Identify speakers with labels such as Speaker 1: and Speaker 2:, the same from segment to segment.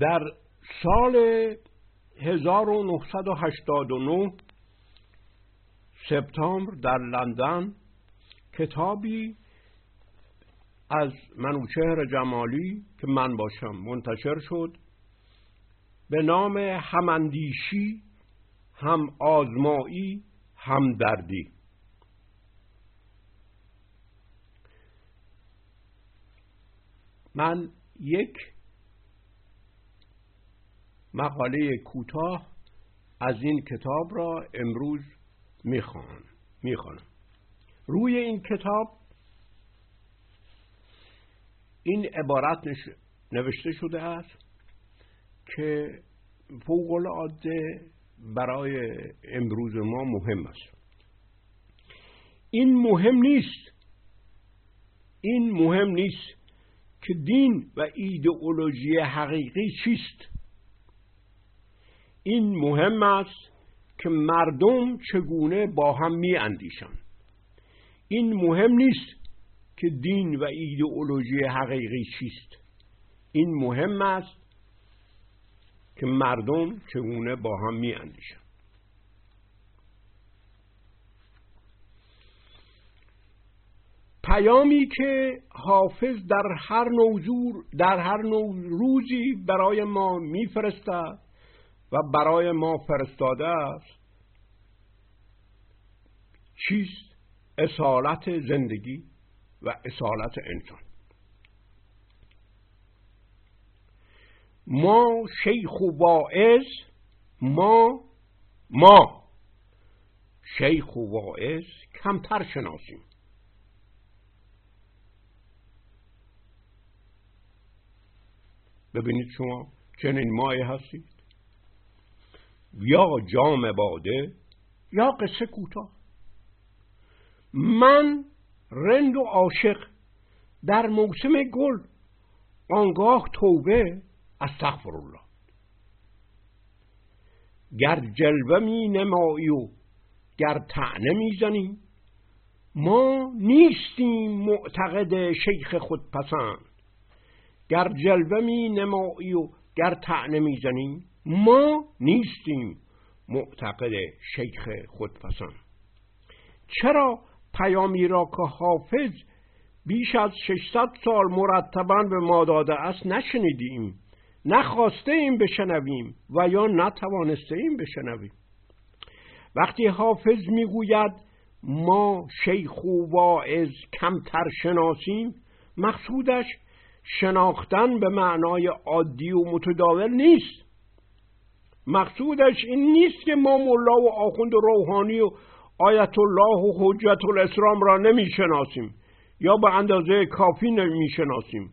Speaker 1: در سال 1989 سپتامبر در لندن کتابی از منوچهر جمالی که من باشم منتشر شد به نام هماندیشی هم آزمایی هم دردی. من یک مقاله کوتاه از این کتاب را امروز می‌خوانم می‌خوانم. روی این کتاب این عبارت نوشته شده است که فوق العاده برای امروز ما مهم است. این مهم نیست. این مهم نیست که دین و ایدئولوژی حقیقی چیست. این مهم است که مردم چگونه با هم می اندیشن. این مهم نیست که دین و ایدئولوژی حقیقی چیست این مهم است که مردم چگونه با هم می اندیشن. پیامی که حافظ در هر نوزور در هر نوع روزی برای ما میفرستد و برای ما فرستاده است چیست؟ اصالت زندگی و اصالت انسان. ما شیخ و واعظ ما ما. شیخ و واعظ کمتر شناسیم. ببینید شما چنین مایه هستید. یا جام باده؟ یا قصه کوتاه. من رند و عاشق در موسم گل آنگاه توبه استغفر الله گر جلوه می نمایی و گر تعنه می‌زنی ما نیستیم معتقد شیخ خود پسند گر جلوه می نمایی و گر تعنه می‌زنی ما نیستیم معتقد شیخ خود پسند چرا پیامی را که حافظ بیش از 600 سال مرتبا به ما داده است نشنیدیم نخواسته ایم بشنویم و یا نتوانسته ایم بشنویم؟ وقتی حافظ می‌گوید ما شیخ و واعظ کمتر شناسیم مقصودش شناختن به معنای عادی و متداول نیست. مقصودش این نیست که ما ملا و آخوند و روحانی و آیت الله و حجت الاسلام را نمی‌شناسیم یا به اندازه کافی نمی‌شناسیم.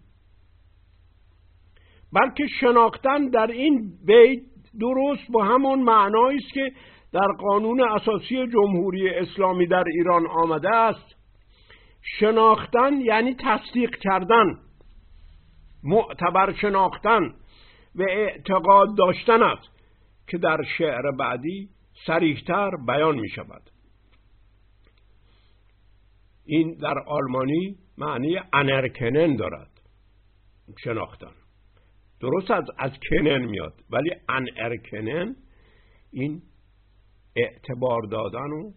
Speaker 1: بلکه شناختن در این بیت درست با همان معنایی است که در قانون اساسی جمهوری اسلامی در ایران آمده است. شناختن یعنی تصدیق کردن معتبر شناختن و اعتقاد داشتن است. که در شعر بعدی سریحتر بیان می شود این در آلمانی معنی انرکنن دارد شناختن. درست از, از کنن میاد ولی انرکنن این اعتبار دادن و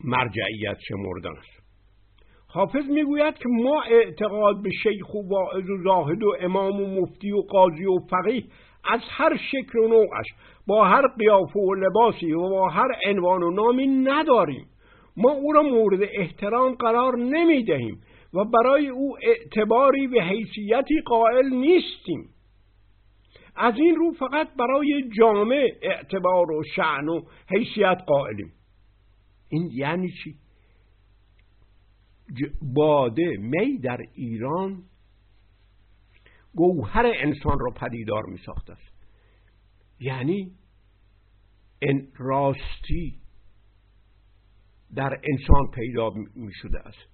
Speaker 1: مرجعیت شمردن است. حافظ می‌گوید که ما اعتقاد به شیخ و واعظ و زاهد و امام و مفتی و قاضی و فقیه از هر شکل و نوعش با هر قیافه و لباسی و با هر عنوان و نامی نداریم. ما او را مورد احترام قرار نمی دهیم و برای او اعتباری به حیثیتی قائل نیستیم. از این رو فقط برای جامعه اعتبار و شعن و حیثیت قائلیم. این یعنی چی؟ باده می در ایران گوهر انسان را پدیدار می ساخته است. یعنی این راستی در انسان پیدا می شده است.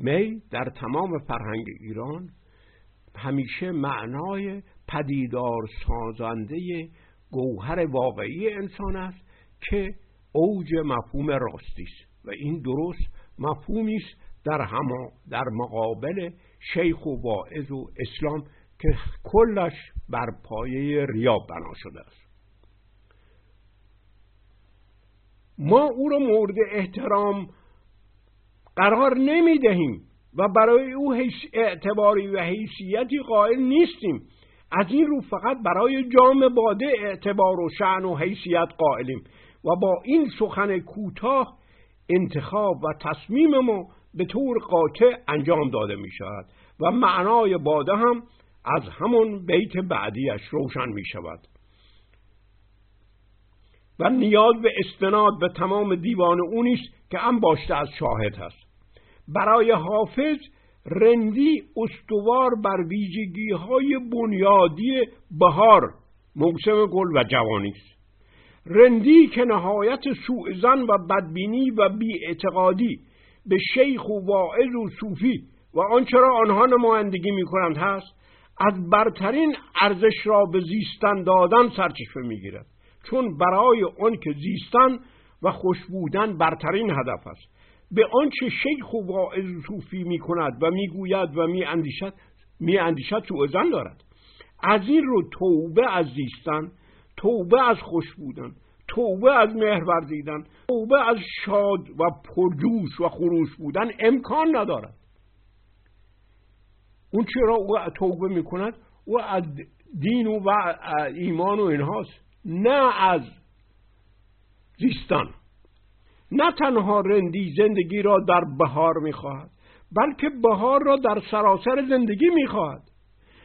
Speaker 1: می در تمام فرهنگ ایران همیشه معنای پدیدار سازنده گوهر واقعی انسان است که اوج مفهوم راستی است. و این درست مفهومی است در هما در مقابل شیخ و واعظ و اسلام که کلش بر پایه ریا بنا شده است. ما او را مورد احترام قرار نمی دهیم و برای او اعتباری و حیثیتی قائل نیستیم. از این رو فقط برای جام باده اعتبار و شعن و حیثیت قائلیم و با این سخن کوتاه انتخاب و تصمیم ما به طور قاطع انجام داده می شود و معنای باده هم از همون بیت بعدیش روشن می شود و نیاز به استناد به تمام دیوان او نیست که باشته از شاهد هست برای حافظ رندی استوار بر ویژگی های بنیادی بهار موسم گل و جوانی رندی که نهایت سوء زن و بدبینی و بیاعتقادی به شیخ و واعظ و صوفی و آنچه را آنها نمایندگی می کنند هست از برترین ارزش را به زیستن دادن سرچشمه می‌گیرد. چون برای آن که زیستن و خوش بودن برترین هدف است. به آنچه شیخ و واعظ صوفی می کند و می‌گوید و می اندیشد می اندیشد زن دارد. از این رو توبه از زیستن توبه از خوش بودن توبه از مهر ورزیدن توبه از شاد و پرجوش و خروش بودن امکان ندارد. اون چرا او توبه می‌کند؟ او از دین و ایمان و اینهاست نه از زیستان. نه تنها رندی زندگی را در بهار می‌خواهد بلکه بهار را در سراسر زندگی می‌خواهد.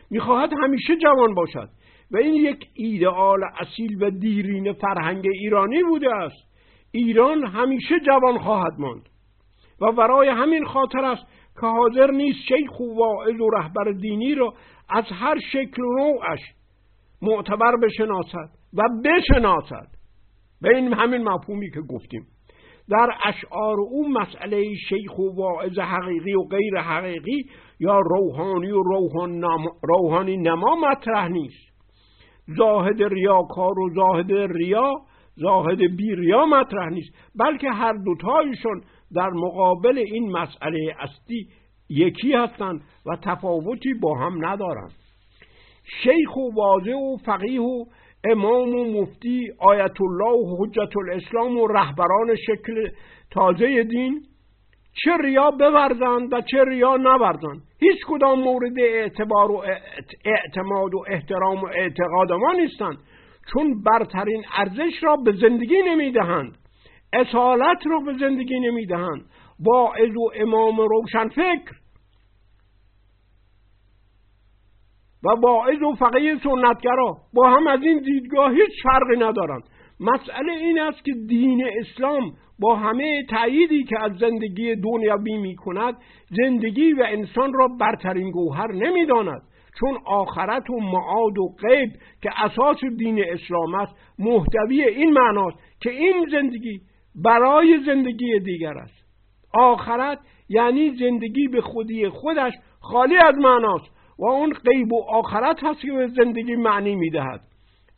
Speaker 1: می‌خواهد همیشه جوان باشد. و این یک ایدئال اصیل و دیرین فرهنگ ایرانی بوده است. ایران همیشه جوان خواهد ماند. و برای همین خاطر است که حاضر نیست شیخ و واعظ و رهبر دینی را از هر شکل و نوعش معتبر بشناسد و بشناسد. به این همین مفهومی که گفتیم. در اشعار او مسئله شیخ و واعظ حقیقی و غیر حقیقی یا روحانی و روحان روحانی نما مطرح نیست. زاهد ریاکار و زاهد ریا زاهد بی ریا مطرح نیست. بلکه هر دوتایشون در مقابل این مسئله اصلی یکی هستند و تفاوتی با هم ندارند شیخ و واضع و فقیه و امام و مفتی آیت الله و حجت الاسلام و رهبران شکل تازه دین چه ریا بورزند و چه ریا نورزند. هیچ کدام مورد اعتبار و اعتماد و احترام و اعتقاد ما نیستند. چون برترین ارزش را به زندگی نمی‌دهند. اصالت را به زندگی نمی‌دهند. واعظ و امام روشن فکر. و واعظ و فقیه سنتگرا با هم از این دیدگاه هیچ فرقی ندارند. مسئله این است که دین اسلام با همه تأییدی که از زندگی دنیوی می کند زندگی و انسان را برترین گوهر نمی داند. چون آخرت و معاد و غیب که اساس دین اسلام است محتوی این معناست که این زندگی برای زندگی دیگر است. آخرت یعنی زندگی به خودی خودش خالی از معناست و اون غیب و آخرت هست که به زندگی معنی می‌دهد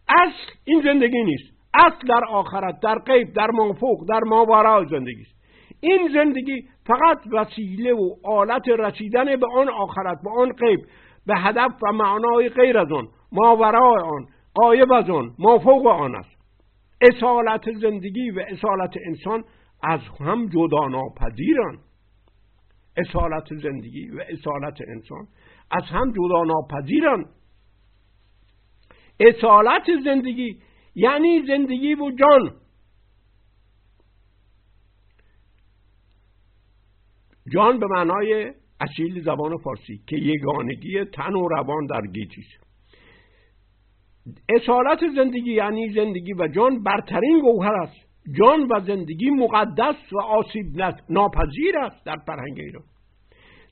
Speaker 1: اصل این زندگی نیست. اصل در آخرت در غیب در مافوق در ماورا زندگی است این زندگی فقط وسیله و آلت رسیدن به آن آخرت به آن غیب به هدف و معنای غیر از آن ماورای آن قایب از آن مافوق آن است. اصالت زندگی و اصالت انسان از هم جدا ناپذیرند اصالت زندگی و اصالت انسان از هم جدا ناپذیرند اصالت زندگی یعنی زندگی و جان. جان به معنای اصیل زبان فارسی که یگانگی تن و روان در گیتی اصالت زندگی یعنی زندگی و جان برترین گوهر است. جان و زندگی مقدس و آسیب ناپذیر است در فرهنگ ایران.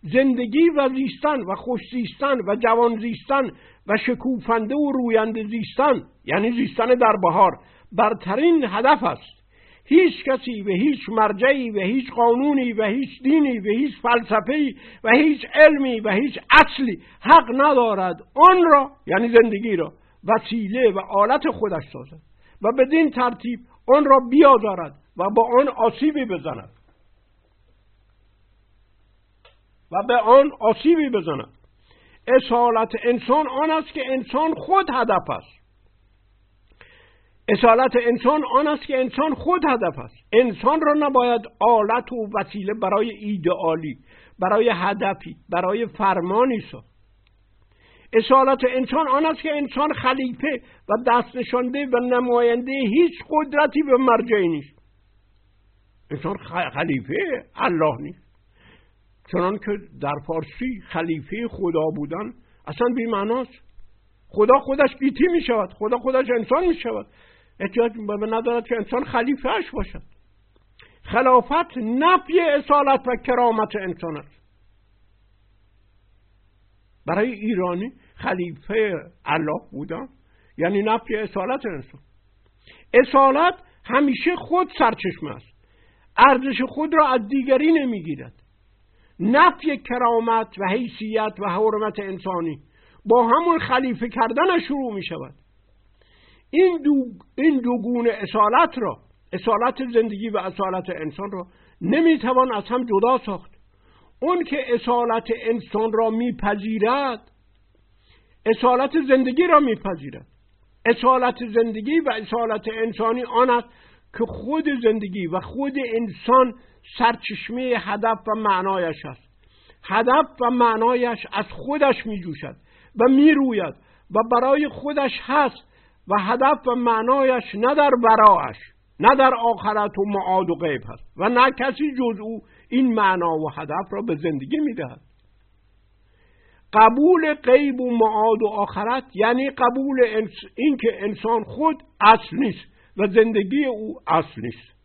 Speaker 1: زندگی و زیستن و خوش زیستن و جوان زیستن و شکوفنده و روینده زیستن یعنی زیستن در بهار برترین هدف است. هیچ کسی و هیچ مرجعی و هیچ قانونی و هیچ دینی و هیچ فلسفه‌ای و هیچ علمی و هیچ اصلی حق ندارد. آن را یعنی زندگی را وسیله و آلت خودش سازد و بدین ترتیب آن را بیازارد و با آن آسیبی بزند. و به آن آسیبی بزند. اصالت انسان آن است که انسان خود هدف است. اصالت انسان آن است که انسان خود هدف است. انسان را نباید آلت و وسیله برای ایدئالی برای هدفی برای فرمانی ساخت. اصالت انسان آن است که انسان خلیفه و دست نشانده و نماینده هیچ قدرتی به مرجعی نیست. انسان خلیفه الله نیست. چنان که در فارسی خلیفه خدا بودن اصلا بی معناست خدا خودش گیتی می شود خدا خودش انسان می شود احتیاج به ندارد که انسان خلیفهش باشد. خلافت نفی اصالت و کرامت انسان است. برای ایرانی خلیفه الله بودن یعنی نفی اصالت انسان. اصالت همیشه خود سرچشمه است. ارزش خود را از دیگری نمی‌گیرد. نفی کرامت و حیثیت و حرمت انسانی با همون خلیفه کردن شروع می شود. این دو, این دو گونه اصالت را اصالت زندگی و اصالت انسان را نمی‌توان از هم جدا ساخت. اون که اصالت انسان را میپذیرد اصالت زندگی را میپذیرد اصالت زندگی و اصالت انسانی آن است که خود زندگی و خود انسان سرچشمه هدف و معنایش است. هدف و معنایش از خودش می جوشد و می روید و برای خودش هست و هدف و معنایش نه در براش نه در آخرت و معاد و غیب هست و نه کسی جز او این معنا و هدف را به زندگی می دهد قبول غیب و معاد و آخرت یعنی قبول این که انسان خود اصل نیست. و زندگی او اصل نیست.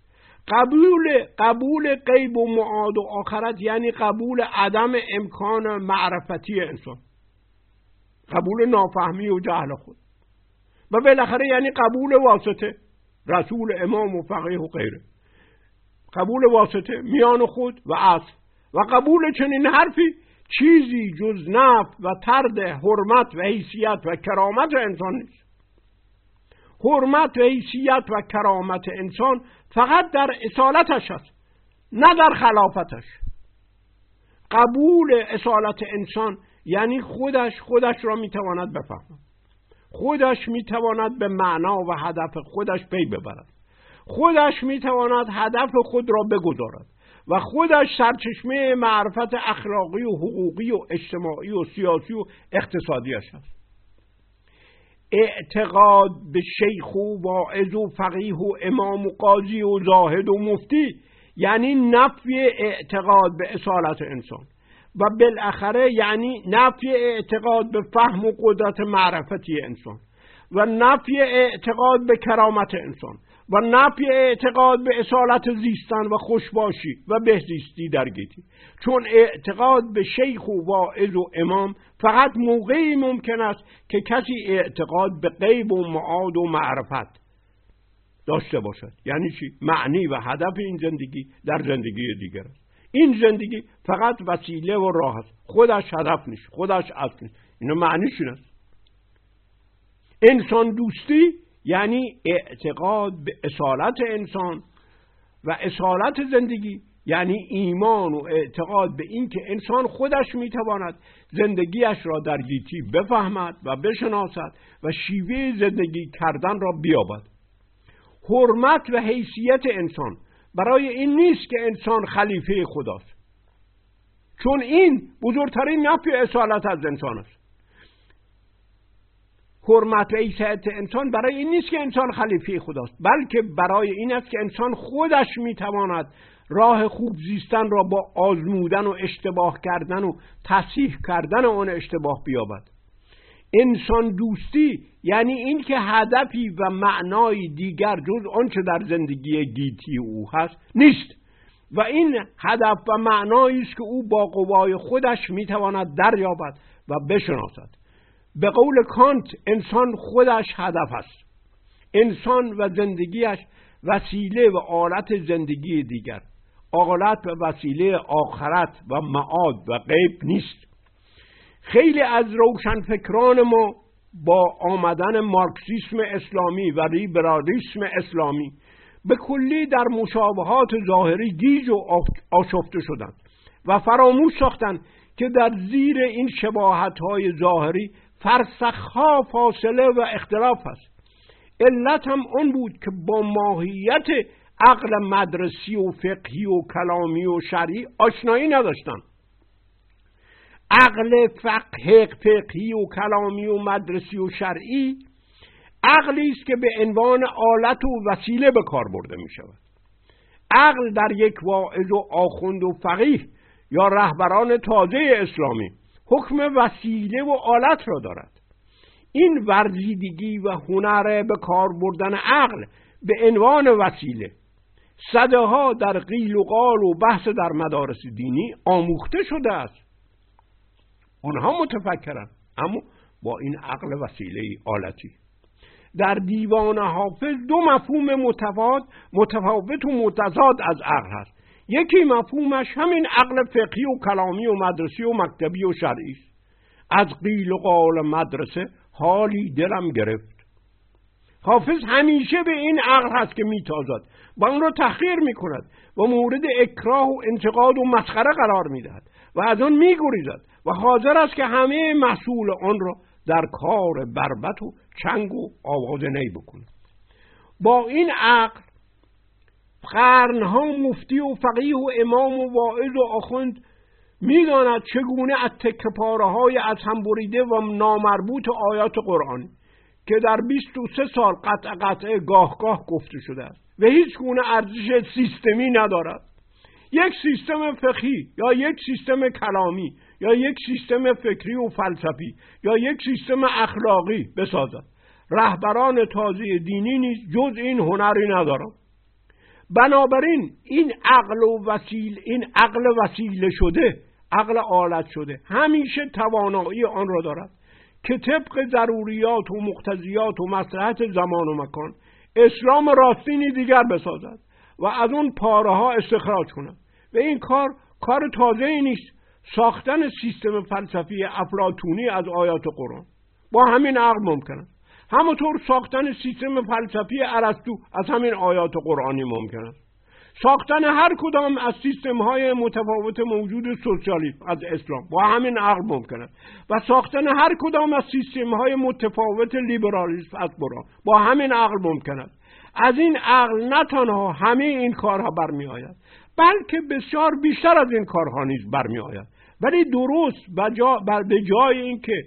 Speaker 1: قبول قبول غیب و معاد و آخرت یعنی قبول عدم امکان معرفتی انسان. قبول نافهمی و جهل خود. و بالاخره یعنی قبول واسطه. رسول امام و فقیه و غیره. قبول واسطه میان خود و اصل. و قبول چنین حرفی چیزی جز نف و ترد حرمت و حیثیت و کرامت انسان نیست. حرمت حیثیت و کرامت انسان فقط در اصالتش است نه در خلافتش. قبول اصالت انسان یعنی خودش خودش را می‌تواند بفهمد. خودش می‌تواند به معنا و هدف خودش پی ببرد. خودش می‌تواند هدف خود را بگذارد و خودش سرچشمه معرفت اخلاقی و حقوقی و اجتماعی و سیاسی و اقتصادیش است. اعتقاد به شیخ و واعظ و فقیه و امام و قاضی و زاهد و مفتی یعنی نفی اعتقاد به اصالت انسان. و بالاخره یعنی نفی اعتقاد به فهم و قدرت معرفتی انسان. و نفی اعتقاد به کرامت انسان. و نفی اعتقاد به اصالت زیستن و خوشباشی و بهزیستی در گیتی چون اعتقاد به شیخ و واعظ و امام فقط موقعی ممکن است که کسی اعتقاد به غیب و معاد و معرفت داشته باشد. یعنی چی؟ معنی و هدف این زندگی در زندگی دیگر است. این زندگی فقط وسیله و راه است. خودش هدف نیست خودش اصل نیست. اینو معنیش این است. انسان دوستی یعنی اعتقاد به اصالت انسان و اصالت زندگی. یعنی ایمان و اعتقاد به اینکه انسان خودش می‌تواند زندگیش را در گیتی بفهمد و بشناسد و شیوه زندگی کردن را بیابد. حرمت و حیثیت انسان برای این نیست که انسان خلیفه خداست. چون این بزرگترین نفی اصالت از انسان است. حرمت و حیثیت انسان برای این نیست که انسان خلیفه خداست بلکه برای این است که انسان خودش می‌تواند راه خوب زیستن را با آزمودن و اشتباه کردن و تصحیح کردن آن اشتباه بیابد. انسان دوستی یعنی اینکه هدفی و معنای دیگر جز آنچه در زندگی گیتی او هست نیست. و این هدف و معنایی است که او با قوای خودش می‌تواند دریابد و بشناسد. به قول کانت انسان خودش هدف است. انسان و زندگیش وسیله و آلت زندگی دیگر. آلت و وسیله آخرت و معاد و غیب نیست. خیلی از روشنفکران ما با آمدن مارکسیسم اسلامی و لیبرالیسم اسلامی به کلی در مشابهات ظاهری گیج و آشفته شدند و فراموش ساختند که در زیر این شباهت های ظاهری فرسخها فاصله و اختلاف است. علت هم اون بود که با ماهیت عقل مدرسی و فقهی و کلامی و شرعی آشنایی نداشتن. عقل فقه فقهی و کلامی و مدرسی و شرعی عقلی است که به عنوان آلت و وسیله به کار برده می شود عقل در یک واعظ و آخوند و فقیه یا رهبران تازه اسلامی. حکم وسیله و آلت را دارد. این ورزیدگی و هنر به کار بردن عقل به عنوان وسیله. صده ها در قیل و قال و بحث در مدارس دینی آموخته شده است. آنها متفکرن اما با این عقل وسیله آلتی. در دیوان حافظ دو مفهوم متفاوت متفاوت و متضاد از عقل هست. یکی مفهومش همین عقل فقهی و کلامی و مدرسی و مکتبی و شرعی از قیل و قال مدرسه حالی دلم گرفت. حافظ همیشه به این عقل هست که میتازد. و آن را تحقیر می‌کند و مورد اکراه و انتقاد و مسخره قرار می‌دهد و از آن میگریزد و حاضر است که همه محصول آن را در کار بربت و چنگ و آواز نی بکند. با این عقل قرنها مفتی و فقیه و امام و واعظ و آخوند می‌داند چگونه از تکپاره های از هم بریده و نامربوط آیات قرآن که در 23 سال قطع قطع گاه گاه گفته شده است و هیچ گونه ارزش سیستمی ندارد. یک سیستم فقهی یا یک سیستم کلامی یا یک سیستم فکری و فلسفی یا یک سیستم اخلاقی بسازد. رهبران تازه دینی نیز جز این هنری ندارد بنابراین این عقل و وسیل این عقل وسیله شده عقل آلت شده. همیشه توانایی آن را دارد که طبق ضروریات و مقتضیات و مسلحت زمان و مکان اسلام راستینی دیگر بسازد و از اون پاره ها استخراج کند. و این کار کار تازه ای نیست. ساختن سیستم فلسفی افلاتونی از آیات قرآن با همین عقل ممکن است. همونطور ساختن سیستم فلسفی ارسطو از همین آیات قرآنی ممکن است. ساختن هر کدام از سیستم های متفاوت موجود سوسیالیسم از اسلام با همین عقل ممکن است. و ساختن هر کدام از سیستم های متفاوت لیبرالیسم از قرآن با همین عقل ممکن است. از این عقل نه تنها همه این کارها برمی آید بلکه بسیار بیشتر از این کارها نیز برمی آید ولی درست به جای اینکه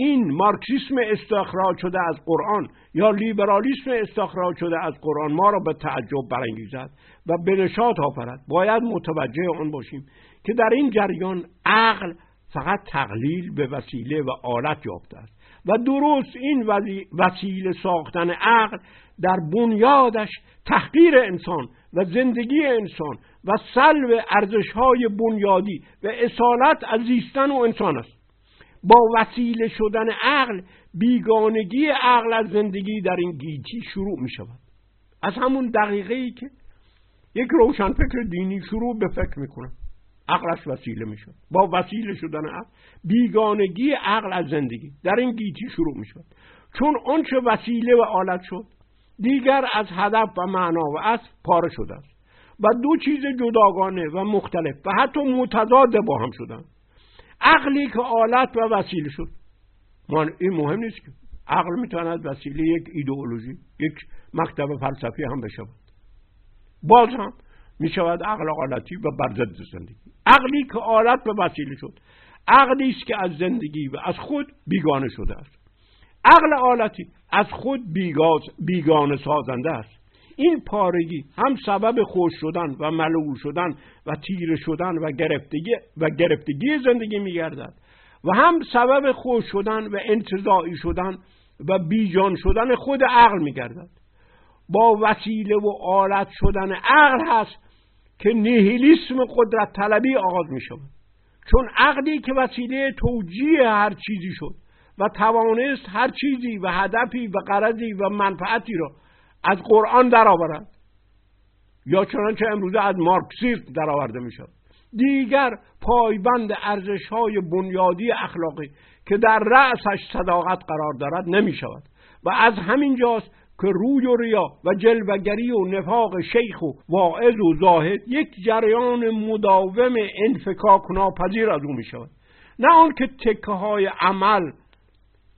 Speaker 1: این مارکسیسم استخراج شده از قرآن یا لیبرالیسم استخراج شده از قرآن ما را به تعجب برانگیزد و به نشاط آفرد. باید متوجه آن باشیم که در این جریان عقل فقط تقلیل به وسیله و آلت یافته است و درست این وسیله ساختن عقل در بنیادش تحقیر انسان و زندگی انسان و سلب ارزشهای بنیادی و اصالت از زیستن و انسان است. با وسیله شدن عقل بیگانگی عقل از زندگی در این گیتی شروع می شود از همون دقیقه ای که یک روشنفکر دینی شروع به فکر می‌کنه عقلش وسیله می‌شد با وسیله شدن عقل بیگانگی عقل از زندگی در این گیتی شروع می‌شد چون آنچه وسیله و آلت شد دیگر از هدف و معنا و اصل پاره شده است. و دو چیز جداگانه و مختلف و حتی متضاد با هم شدن عقلی که آلت و وسیله شد. من این مهم نیست که. عقل می‌تواند وسیله یک ایدئولوژی یک مکتب فلسفی هم بشود. باز هم می‌شود عقل آلتی و بر ضد زندگی. عقلی که آلت و وسیله شد. عقلی است که از زندگی و از خود بیگانه شده است. عقل آلتی از خود بیگانه سازنده است. این پارگی هم سبب خوش شدن و ملول شدن و تیره شدن و گرفتگی و گرفتگی زندگی میگردد و هم سبب خوش شدن و انتظاعی شدن و بیجان شدن خود عقل میگردد. با وسیله و آلت شدن عقل هست که نیهیلیسم قدرت طلبی آغاز می شود چون عقلی که وسیله توجیه هر چیزی شد و توانست هر چیزی و هدفی و قرضی و منفعتی را از قرآن درآورد یا چنانچه امروزه از مارکسیسم درآورده می شود دیگر پایبند ارزش های بنیادی اخلاقی که در رأسش صداقت قرار دارد نمی شود و از همین جاست که روی و ریا و جلوگری و نفاق شیخ و واعظ و زاهد یک جریان مداوم انفکاک ناپذیر از او می شود نه آن که تکه های عمل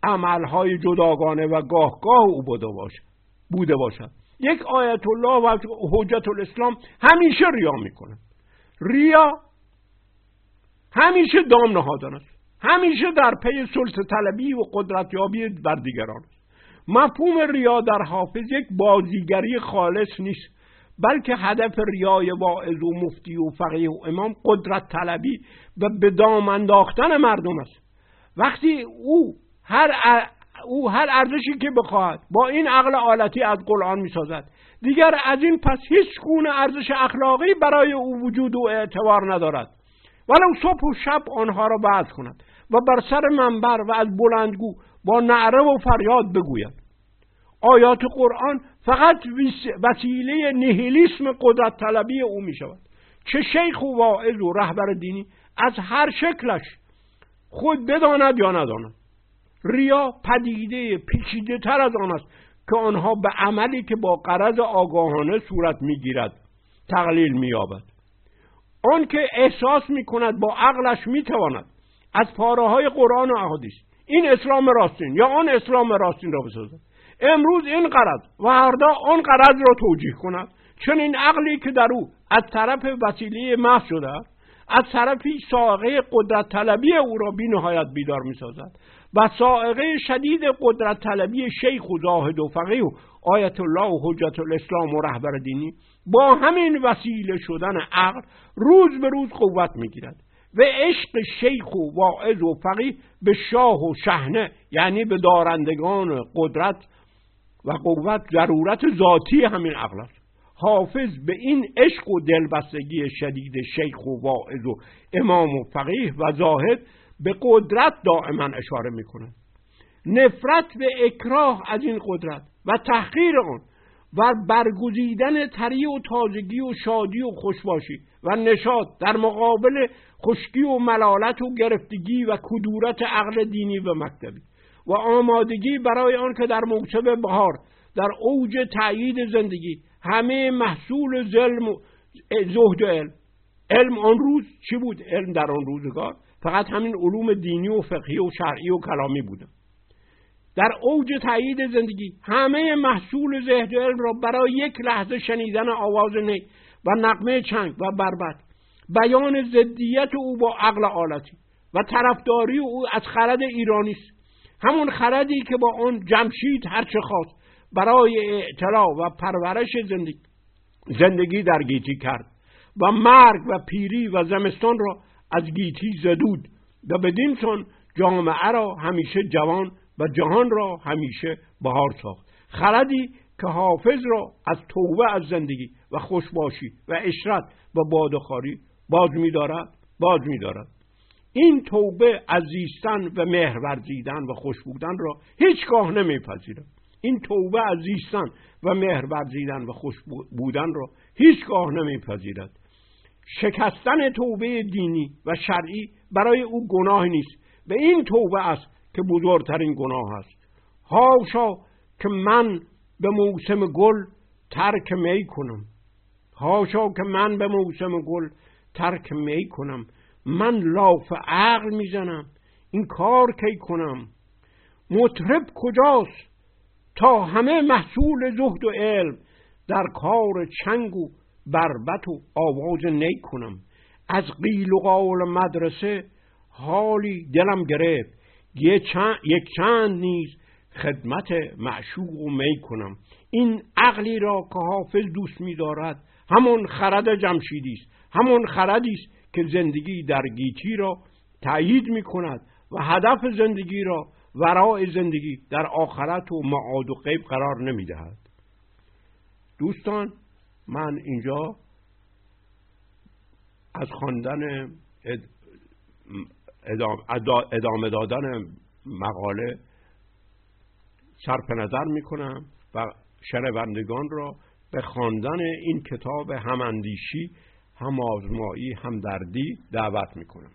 Speaker 1: عملهای جداگانه و گاهگاه او بوده باشد. بوده باشد یک آیت الله و حجت الاسلام همیشه ریا می‌کنه. ریا همیشه دام نهادن است. همیشه در پی سلطه طلبی و قدرتیابی بر دیگران است. مفهوم ریا در حافظ یک بازیگری خالص نیست بلکه هدف ریای واعظ و مفتی و فقیه و امام قدرت طلبی و به دام انداختن مردم است. وقتی او هر او هر ارزشی که بخواهد با این عقل آلتی از قرآن می‌سازد. دیگر از این پس هیچ گونه ارزش اخلاقی برای او وجود و اعتبار ندارد. ولو صبح و شب آنها را بعض کند و بر سر منبر و از بلندگو با نعره و فریاد بگوید. آیات قرآن فقط وسیله نهیلیسم قدرت طلبی او می شود چه شیخ و واعظ و رهبر دینی از هر شکلش خود بداند یا نداند. ریا پدیده پیچیده تر از آن است که آنها به عملی که با قرض آگاهانه صورت می‌گیرد تقلیل مییابد. آن که احساس می کند با عقلش می تواند از پاره های قرآن و احادیث این اسلام راستین یا آن اسلام راستین را بسازد. امروز این قرض و هردا آن قرض را توجیه کند. چون این عقلی که در او از طرف وسیله محض شده از طرفی ساقه قدرت طلبی او را بی نهایت بیدار می سازد و سائقه شدید قدرت طلبی شیخ و زاهد و فقیه و آیت الله و حجت الاسلام و رهبر دینی با همین وسیله شدن عقل روز به روز قوت می‌گیرد و عشق شیخ و واعظ و فقیه به شاه و شهنه یعنی به دارندگان قدرت و قوت ضرورت ذاتی همین عقل است. حافظ به این عشق و دلبستگی شدید شیخ و واعظ و امام و فقیه و زاهد به قدرت دائما اشاره می‌کنه. نفرت به اکراه از این قدرت و تحقیر آن و برگزیدن تری و تازگی و شادی و خوشباشی و نشاط در مقابل خشکی و ملالت و گرفتگی و کدورت عقل دینی و مکتبی و آمادگی برای آن که در موسم بهار در اوج تأیید زندگی همه محصول ظلم و زهد علم علم آن روز چی بود؟ علم در آن روزگار فقط همین علوم دینی و فقهی و شرعی و کلامی بودن در اوج تایید زندگی همه محصول زهد علم را برای یک لحظه شنیدن آواز نی و نقمه چنگ و بربد بیان ضدیت او با عقل آلتی و طرفداری او از خرد ایرانی است. همون خردی که با آن جمشید هرچه خواست برای اطلاع و پرورش زندگی زندگی در گیتی کرد. و مرگ و پیری و زمستان را از گیتی زدود و بدین سان جامعه را همیشه جوان و جهان را همیشه بهار ساخت. خردی که حافظ را از توبه از زندگی و خوشباشی و اشرت و بادخاری باز می‌دارد باز می‌دارد این توبه از زیستن و مهر ورزیدن و خوش بودن را هیچگاه نمیپذیرد این توبه از زیستن و مهر ورزیدن و خوش بودن را هیچگاه نمیپذیرد شکستن توبه دینی و شرعی برای او گناه نیست. و این توبه است که بزرگترین گناه است. هاشا که من به موسم گل ترک می کنم. هاشا که من به موسم گل ترک می کنم. من لاف عقل می‌زنم این کار کی کنم؟ مطرب کجاست؟ تا همه محصول زهد و علم در کار چنگ و بربت و آواز نی کنم. از قیل و قال مدرسه حالی دلم گرفت. یک چند نیز خدمت معشوق و می کنم. این عقلی را که حافظ دوست می دارد همون خرد جمشیدی است. همون خردی است که زندگی در گیتی را تأیید می کند و هدف زندگی را ورای زندگی در آخرت و معاد و غیب قرار نمی دهد. دوستان من اینجا از خواندن ادامه دادن مقاله صرف نظر می کنم و شنوندگان را به خواندن این کتاب هماندیشی هم آزمایی هم دردی دعوت می کنم